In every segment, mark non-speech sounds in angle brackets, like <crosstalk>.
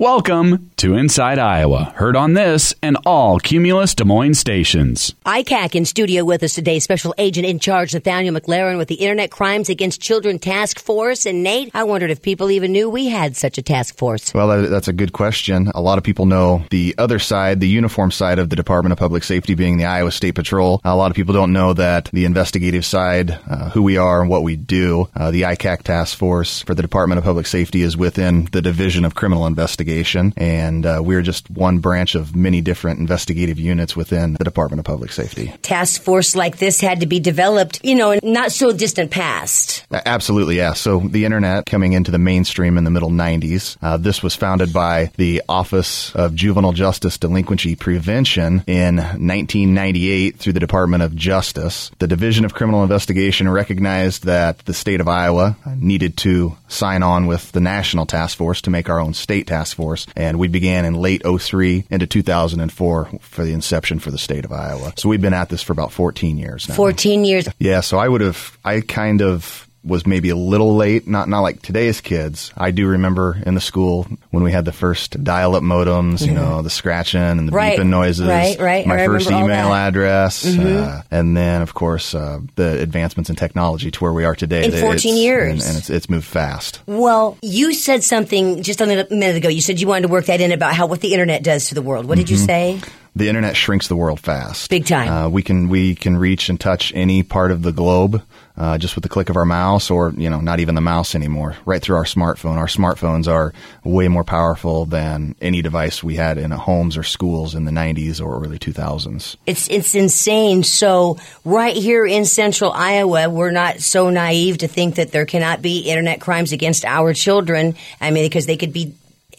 Welcome to Inside Iowa, heard on this and all Cumulus Des Moines stations. ICAC in studio with us today, Special Agent in Charge Nathaniel McLaren with the Internet Crimes Against Children Task Force. And Nate, I wondered if people even knew we had such a task force. Well, that's a good question. A lot of people know the other side, the uniform side of the Department of Public Safety being the Iowa State Patrol. A lot of people don't know that the investigative side, uh, who we are and what we do, uh, the ICAC task force for the Department of Public Safety is within the Division of Criminal Investigation. And uh, we're just one branch of many different investigative units within the Department of Public Safety. Task force like this had to be developed, you know, in not so distant past. Absolutely, yeah. So the internet coming into the mainstream in the middle 90s. Uh, this was founded by the Office of Juvenile Justice Delinquency Prevention in 1998 through the Department of Justice. The Division of Criminal Investigation recognized that the state of Iowa needed to sign on with the national task force to make our own state task force. And we began in late 03 into 2004 for the inception for the state of Iowa. So we've been at this for about 14 years now. 14 years. Yeah, so I would have, I kind of was maybe a little late, not not like today's kids. I do remember in the school when we had the first dial-up modems, you know, the scratching and the Right, beeping noises. right, right. My I first email address, Mm-hmm. uh, and then of course uh, the advancements in technology to where we are today. In 14 It's- years. and, and it's it's moved fast. Well, you said something just a minute minute ago. You said you wanted to work that in about how what the internet does to the world. What did you say? The internet shrinks the world fast. Big time. Uh, we can we can reach and touch any part of the globe uh, just with the click of our mouse, or you know, not even the mouse anymore. Right through our smartphone. Our smartphones are way more powerful than any device we had in homes or schools in the '90s or early 2000s. It's it's insane. So right here in central Iowa, we're not so naive to think that there cannot be internet crimes against our children. I mean, because they could be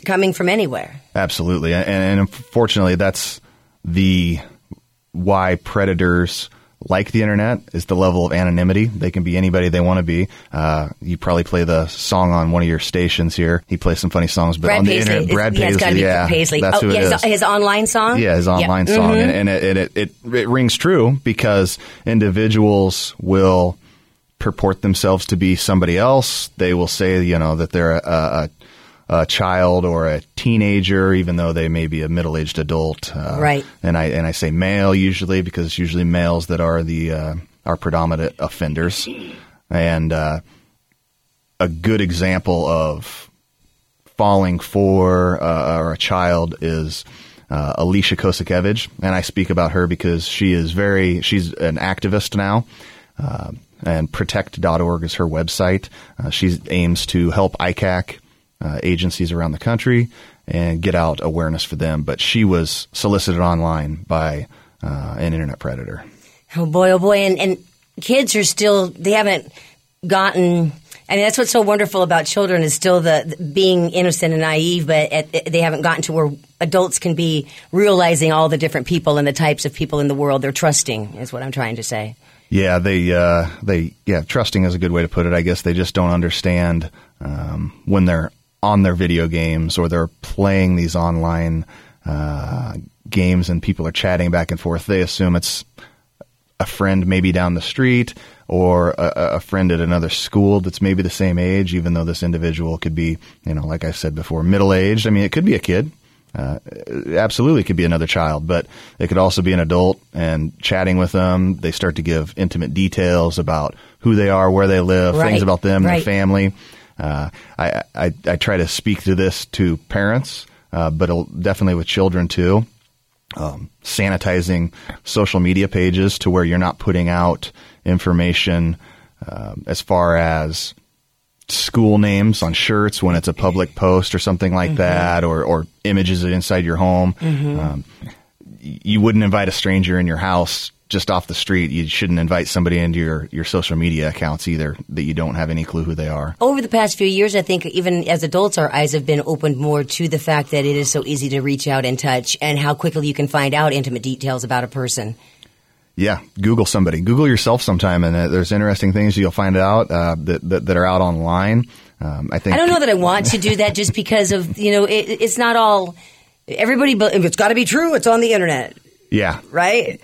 coming from anywhere. Absolutely, and, and unfortunately, that's the why predators like the internet is the level of anonymity. They can be anybody they want to be. Uh, you probably play the song on one of your stations here. He plays some funny songs, but Brad on the Paisley. internet, Brad yeah, Paisley, be yeah, Paisley. that's oh, who yeah, it his, is. his online song. Yeah, his online Yeah. song, Mhm. and, and, it, it, it it rings true because individuals will purport themselves to be somebody else. They will say, you know, that they're a, a, a child or a teenager, even though they may be a middle-aged adult. Uh, Right. And I and I say male usually because it's usually males that are the uh, are predominant offenders, and uh, a good example of falling for uh, or a child is uh, Alicia Kozakiewicz, and I speak about her because she is very she's an activist now. Uh, and protect.org is her website. Uh, she aims to help ICAC uh, agencies around the country and get out awareness for them. But she was solicited online by uh, an internet predator. Oh boy, oh boy, and and kids are still they haven't gotten. I mean, that's what's so wonderful about children is still the, the being innocent and naive, but at, they haven't gotten to where adults can be realizing all the different people and the types of people in the world they're trusting. Is what I'm trying to say. Yeah, they uh, they yeah, trusting is a good way to put it. I guess they just don't understand um, when they're on their video games or they're playing these online uh, games and people are chatting back and forth. They assume it's a friend maybe down the street or a, a friend at another school that's maybe the same age, even though this individual could be, you know, like I said before, middle aged. I mean, it could be a kid. Uh, absolutely could be another child, but it could also be an adult and chatting with them. They start to give intimate details about who they are, where they live, Right, things about them, right. their family. Uh, I, I, I try to speak to this to parents, uh, but definitely with children too. Um, sanitizing social media pages to where you're not putting out information um, as far as school names on shirts when it's a public post or something like that, or, or images inside your home. Um, you wouldn't invite a stranger in your house just off the street. You shouldn't invite somebody into your, your social media accounts either that you don't have any clue who they are. Over the past few years, I think even as adults, our eyes have been opened more to the fact that it is so easy to reach out and touch, and how quickly you can find out intimate details about a person. Yeah, Google somebody. Google yourself sometime, and uh, there's interesting things you'll find out uh, that, that that are out online. Um, I think I don't know that I want to do that just because of you know it, it's not all everybody. But if it's got to be true, it's on the internet. Yeah, right?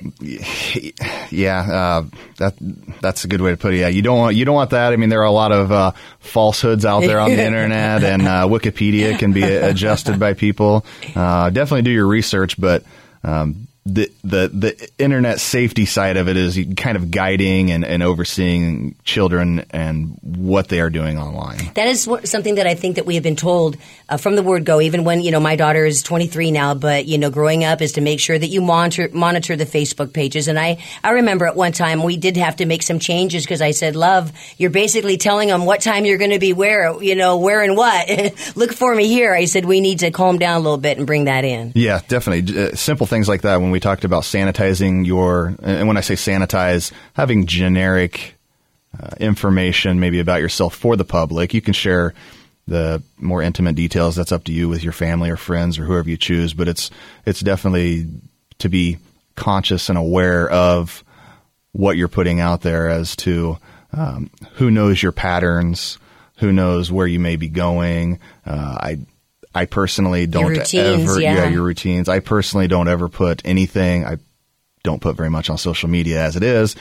yeah, uh, that that's a good way to put it. Yeah, you don't want you don't want that. I mean, there are a lot of uh, falsehoods out there on the <laughs> internet, and uh, Wikipedia can be adjusted by people. Uh, definitely do your research, but um, the the the internet safety side of it is kind of guiding and, and overseeing children and what they are doing online. That is what, something that I think that we have been told uh, from the word go. Even when you know my daughter is 23 now, but you know growing up is to make sure that you monitor monitor the Facebook pages. And I I remember at one time we did have to make some changes because I said, "Love, you're basically telling them what time you're going to be where, you know, where and what. <laughs> Look for me here." I said we need to calm down a little bit and bring that in. Yeah, definitely. Uh, simple things like that when we we talked about sanitizing your, and when I say sanitize, having generic uh, information maybe about yourself for the public. You can share the more intimate details. That's up to you with your family or friends or whoever you choose. But it's it's definitely to be conscious and aware of what you're putting out there as to um, who knows your patterns, who knows where you may be going. Uh, I I personally don't routines, ever, yeah. yeah, your routines. I personally don't ever put anything. I don't put very much on social media as it is,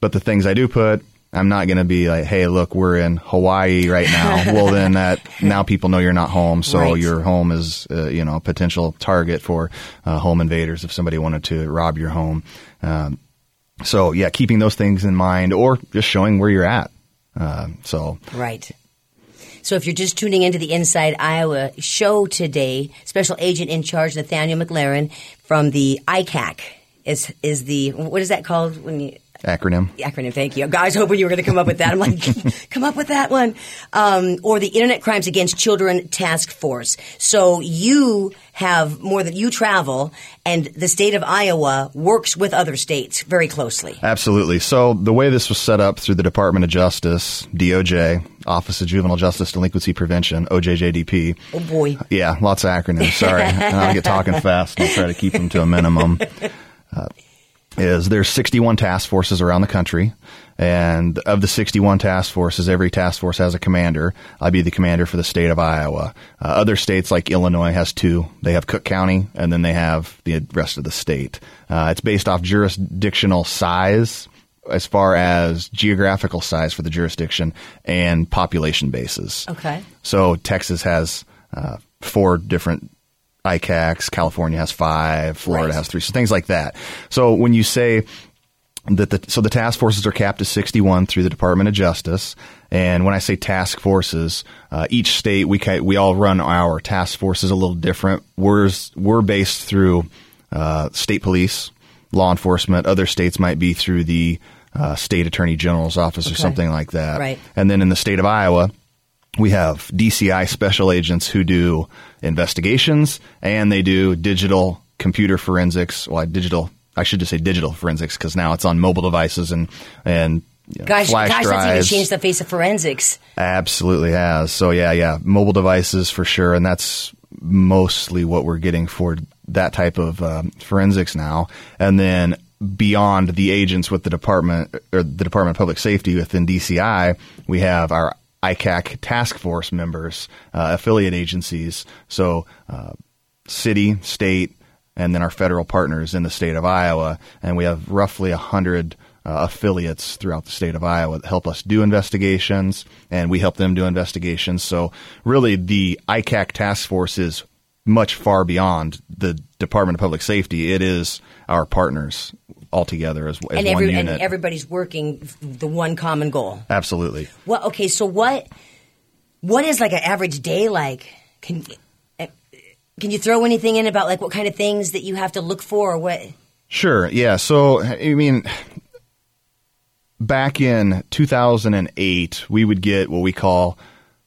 but the things I do put, I'm not going to be like, hey, look, we're in Hawaii right now. <laughs> well, then that now people know you're not home, so Right. your home is, uh, you know, a potential target for uh, home invaders if somebody wanted to rob your home. Um, so yeah, keeping those things in mind, or just showing where you're at. Uh, so Right. So if you're just tuning into the Inside Iowa show today, Special Agent in Charge Nathaniel McLaren from the ICAC is is the what is that called when you acronym. acronym. Thank you. Guys, hoping you were going to come up with that. I'm like, <laughs> come up with that one. Um, or the Internet Crimes Against Children Task Force. So you have more than you travel, and the state of Iowa works with other states very closely. Absolutely. So the way this was set up through the Department of Justice, DOJ, Office of Juvenile Justice Delinquency Prevention, OJJDP. Oh boy. Yeah, lots of acronyms. Sorry, <laughs> I'll get talking fast. I'll try to keep them to a minimum. Uh, <laughs> is there's 61 task forces around the country, and of the 61 task forces, every task force has a commander. I'd be the commander for the state of Iowa. Uh, other states like Illinois has two. They have Cook County, and then they have the rest of the state. Uh, it's based off jurisdictional size as far as geographical size for the jurisdiction and population bases. Okay. So Texas has uh, four different ICACs. California has five. Florida Right. has three. So things like that. So when you say that the so the task forces are capped to 61 through the Department of Justice, and when I say task forces, uh, each state we ki- we all run our task forces a little different. We're we're based through uh, state police, law enforcement. Other states might be through the uh, state attorney general's office or something like that. Right. And then in the state of Iowa, we have DCI special agents who do investigations and they do digital computer forensics. Well, digital. I should just say digital forensics because now it's on mobile devices and and you know, Gosh, flash gosh, drives. that's even changed the face of forensics. Absolutely has. So yeah, yeah, mobile devices for sure, and that's mostly what we're getting for that type of um, forensics now. And then beyond the agents with the department or the Department of Public Safety within DCI, we have our ICAC task force members, uh, affiliate agencies. So uh, city, state, and then our federal partners in the state of Iowa, and we have roughly a hundred uh, affiliates throughout the state of Iowa that help us do investigations, and we help them do investigations. So, really, the ICAC task force is much far beyond the Department of Public Safety. It is our partners altogether as, as And, one unit. and everybody's working the one common goal. Absolutely. Well, okay, so what what is like an average day like? Can uh, can you throw anything in about like what kind of things that you have to look for or what? Sure. Yeah. So, I mean, back in 2008, we would get what we call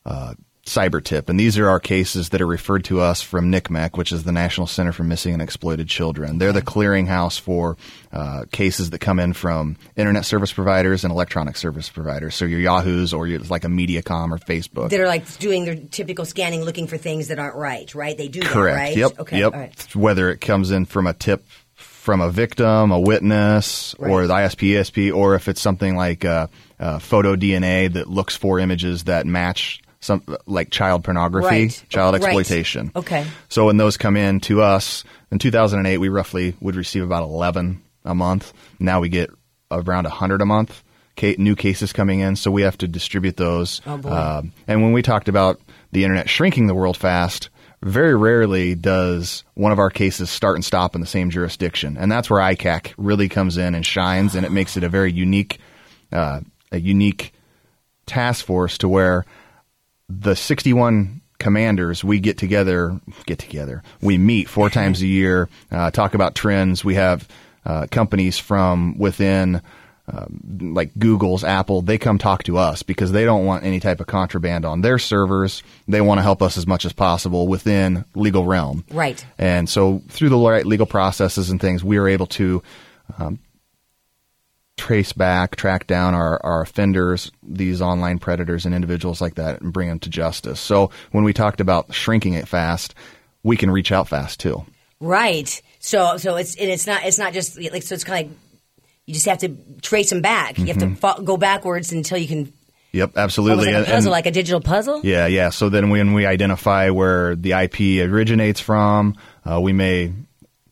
uh, cyber tip, and these are our cases that are referred to us from NCMEC, which is the National Center for Missing and Exploited Children. They're the clearinghouse for uh, cases that come in from internet service providers and electronic service providers. So your Yahoo's or your, like a MediaCom or Facebook. That are like doing their typical scanning, looking for things that aren't right, right? They do Correct. that, right? Yep. Okay. Yep. Right. Whether it comes in from a tip from a victim, a witness, or the ISP, ESP, or if it's something like uh, uh, PhotoDNA that looks for images that match some like child pornography, Right. child Right. exploitation. Okay. So when those come in to us in 2008, we roughly would receive about 11 a month. Now we get around 100 a month. New cases coming in, so we have to distribute those. Oh, boy. Um, and when we talked about the internet shrinking the world fast, very rarely does one of our cases start and stop in the same jurisdiction, and that's where ICAC really comes in and shines, and it makes it a very unique, uh, a unique task force to where the 61 commanders we get together get together we meet four <laughs> times a year uh, talk about trends we have uh, companies from within um, like Google's, Apple, they come talk to us because they don't want any type of contraband on their servers. They want to help us as much as possible within legal realm. Right. And so through the right legal processes and things, we are able to um, trace back, track down our, our offenders, these online predators and individuals like that, and bring them to justice. So when we talked about shrinking it fast, we can reach out fast too. Right. So so it's and it's not it's not just like so it's kind of like you just have to trace them back. You have to fo- go backwards until you can. Yep, absolutely. like a puzzle, and- like a digital puzzle. Yeah, yeah. So then when we identify where the IP originates from, uh, we may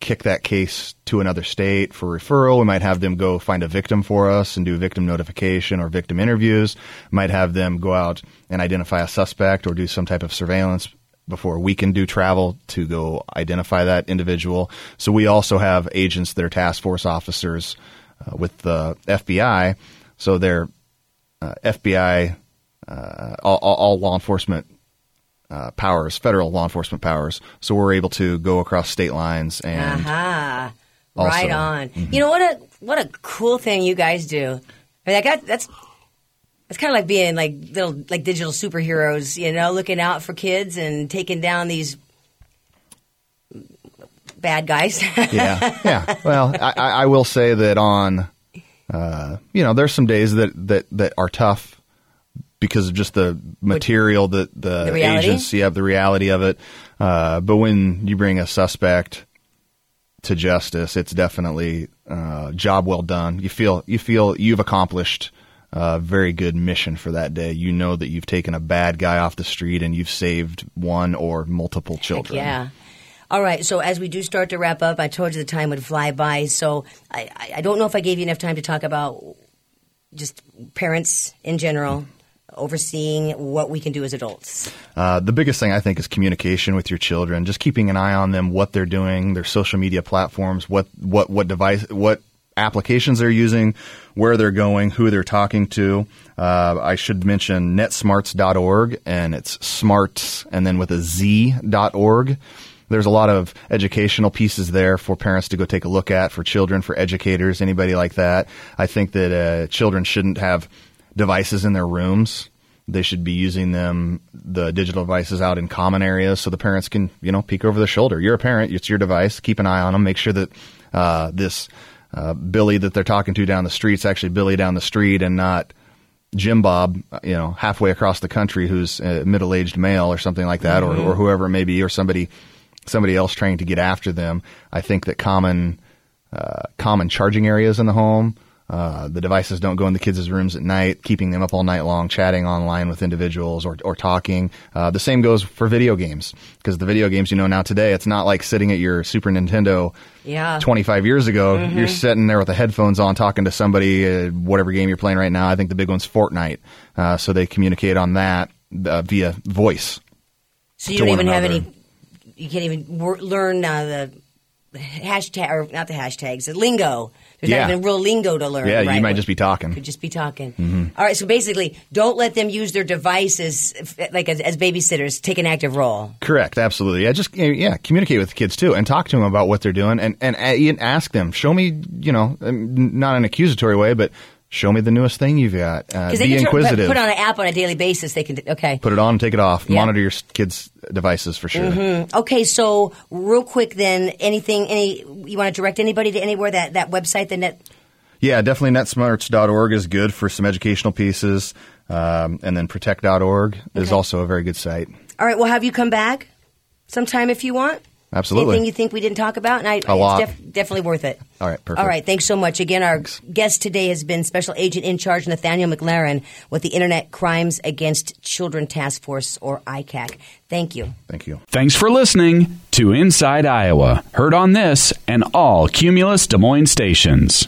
kick that case to another state for referral. We might have them go find a victim for us and do victim notification or victim interviews. Might have them go out and identify a suspect or do some type of surveillance before we can do travel to go identify that individual. So we also have agents that are task force officers uh, with the FBI. So they're uh, FBI, uh, all, all, all law enforcement uh, powers, federal law enforcement powers. So we're able to go across state lines and Aha. Also- right on. You know what a what a cool thing you guys do. I mean, got that's it's kind of like being like little like digital superheroes, you know, looking out for kids and taking down these bad guys. yeah, yeah. <laughs> Well, I, I I will say that on, uh, you know, there's some days that, that, that are tough because of just the material that the, The agents, yeah, the reality of it. Uh, but when you bring a suspect to justice, it's definitely uh, job well done. You feel you feel you've accomplished a very good mission for that day. You know that you've taken a bad guy off the street and you've saved one or multiple children. Yeah. All right. So as we do start to wrap up, I told you the time would fly by. So I, I- I don't know if I gave you enough time to talk about just parents in general overseeing what we can do as adults. Uh, the biggest thing I think is communication with your children. Just keeping an eye on them, what they're doing, their social media platforms, what what what device, what applications they're using, where they're going, who they're talking to. Uh, I should mention netsmartz.org, and it's smarts, and then with a z dot org. There's a lot of educational pieces there for parents to go take a look at, for children, for educators, anybody like that. I think that uh, children shouldn't have devices in their rooms. They should be using them, the digital devices, out in common areas so the parents can, you know, peek over the shoulder. You're a parent, it's your device. Keep an eye on them. Make sure that uh, this uh, Billy that they're talking to down the street's actually Billy down the street and not Jim Bob, you know, halfway across the country who's a middle-aged male or something like that, or, or whoever it may be, or somebody somebody else trying to get after them. I think that common uh, common charging areas in the home. Uh, the devices don't go in the kids' rooms at night, keeping them up all night long, chatting online with individuals or, or talking. Uh, the same goes for video games because the video games, you know, now today it's not like sitting at your Super Nintendo Yeah. 25 years ago. You're sitting there with the headphones on talking to somebody, uh, whatever game you're playing right now. I think the big one's Fortnite. Uh, so they communicate on that uh, via voice. So you don't even have any. You can't even wor- learn uh, the hashtag or not the hashtags, the lingo. There's Yeah. not even real lingo to learn. Yeah, right? you might just be talking. Could just be talking. All right. So basically, don't let them use their devices like as, as babysitters. Take an active role. Correct, absolutely. Yeah, just yeah, communicate with the kids too, and talk to them about what they're doing, and and, and ask them. Show me, you know, um, not in an accusatory way, but show me the newest thing you've got. Uh, be can inquisitive. put on an app on a daily basis. They can. Okay. Put it on, take it off. Yeah. Monitor your kids' devices for sure. Okay. So real quick, then, anything? Any you want to direct anybody to anywhere that that website the net. Yeah, definitely netsmartz.org is good for some educational pieces, um, and then protect.org is also a very good site. All right. we'll have you come back sometime if you want. Absolutely. Anything you think we didn't talk about? And I, A lot. It's def- definitely worth it. All right, perfect. All right, thanks so much. Again, our guest today has been Special Agent in Charge Nathaniel McLaren with the Internet Crimes Against Children Task Force, or ICAC. Thank you. Thank you. Thanks for listening to Inside Iowa. Heard on this and all Cumulus Des Moines stations.